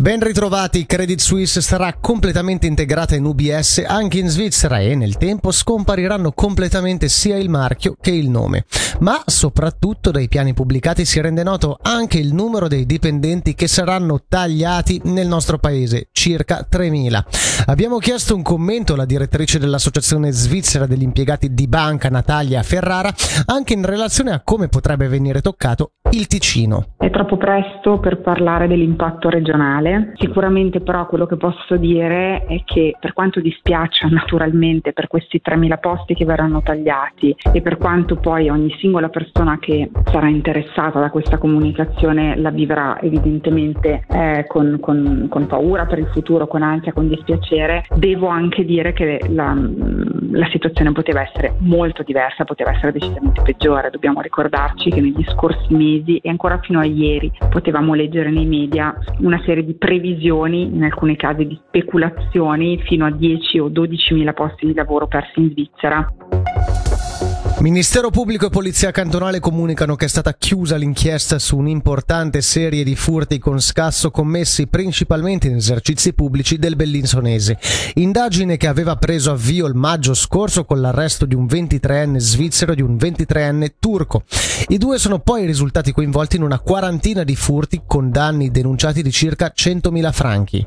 Ben ritrovati, Credit Suisse sarà completamente integrata in UBS anche in Svizzera e nel tempo scompariranno completamente sia il marchio che il nome. Ma soprattutto dai piani pubblicati si rende noto anche il numero dei dipendenti che saranno tagliati nel nostro paese, circa 3.000. Abbiamo chiesto un commento alla direttrice dell'Associazione Svizzera degli impiegati di banca Natalia Ferrara anche in relazione a come potrebbe venire toccato il Ticino. È troppo presto per parlare dell'impatto regionale male. Sicuramente però quello che posso dire è che per quanto dispiaccia naturalmente per questi 3.000 posti che verranno tagliati e per quanto poi ogni singola persona che sarà interessata da questa comunicazione la vivrà evidentemente eh, con, con, con, paura per il futuro, con ansia, con dispiacere, devo anche dire che la, la situazione poteva essere molto diversa, poteva essere decisamente peggiore. Dobbiamo ricordarci che negli scorsi mesi e ancora fino a ieri potevamo leggere nei media una serie di previsioni, in alcuni casi di speculazioni, fino a 10 o 12 mila posti di lavoro persi in Svizzera. Ministero Pubblico e Polizia Cantonale comunicano che è stata chiusa l'inchiesta su un'importante serie di furti con scasso commessi principalmente in esercizi pubblici del Bellinsonese. Indagine che aveva preso avvio il maggio scorso con l'arresto di un 23enne svizzero e di un 23enne turco. I due sono poi risultati coinvolti in una quarantina di furti con danni denunciati di circa 100.000 franchi.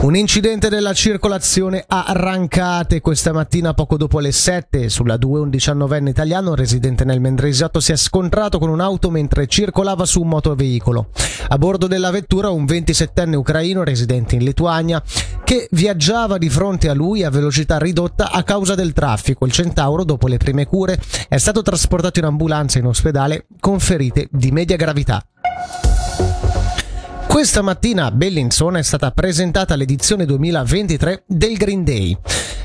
Un incidente della circolazione a Rancate questa mattina poco dopo le 7 sulla 2 un 19enne italiano residente nel Mendrisiotto si è scontrato con un'auto mentre circolava su un motoveicolo. A bordo della vettura un 27enne ucraino residente in Lituania che viaggiava di fronte a lui a velocità ridotta a causa del traffico. Il centauro, dopo le prime cure, è stato trasportato in ambulanza in ospedale con ferite di media gravità. Questa mattina a Bellinzona è stata presentata l'edizione 2023 del Green Day.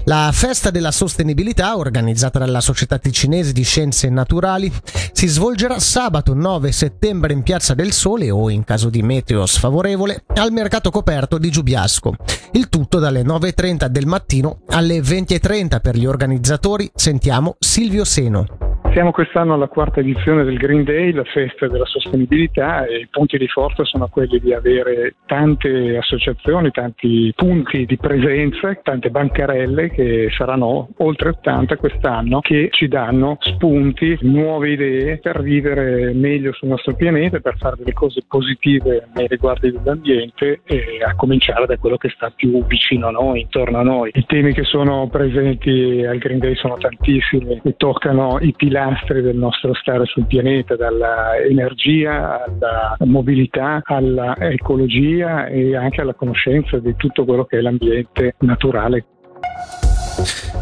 La festa della sostenibilità, organizzata dalla Società Ticinese di Scienze Naturali, si svolgerà sabato 9 settembre in Piazza del Sole o, in caso di meteo sfavorevole, al mercato coperto di Giubiasco. Il tutto dalle 9.30 del mattino alle 20.30 per gli organizzatori. Sentiamo Silvio Seno. Siamo quest'anno alla quarta edizione del Green Day, la festa della sostenibilità e i punti di forza sono quelli di avere tante associazioni, tanti punti di presenza, tante bancarelle che saranno oltre 80 quest'anno che ci danno spunti, nuove idee per vivere meglio sul nostro pianeta, per fare delle cose positive nei riguardi dell'ambiente e a cominciare da quello che sta più vicino a noi, intorno a noi. I temi che sono presenti al Green Day sono tantissimi e toccano i pilastri pilastri del nostro stare sul pianeta, dalla energia alla mobilità, alla ecologia e anche alla conoscenza di tutto quello che è l'ambiente naturale.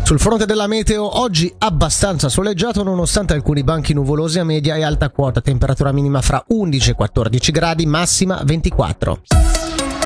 Sul fronte della meteo, oggi abbastanza soleggiato nonostante alcuni banchi nuvolosi a media e alta quota, temperatura minima fra 11 e 14 gradi, massima 24.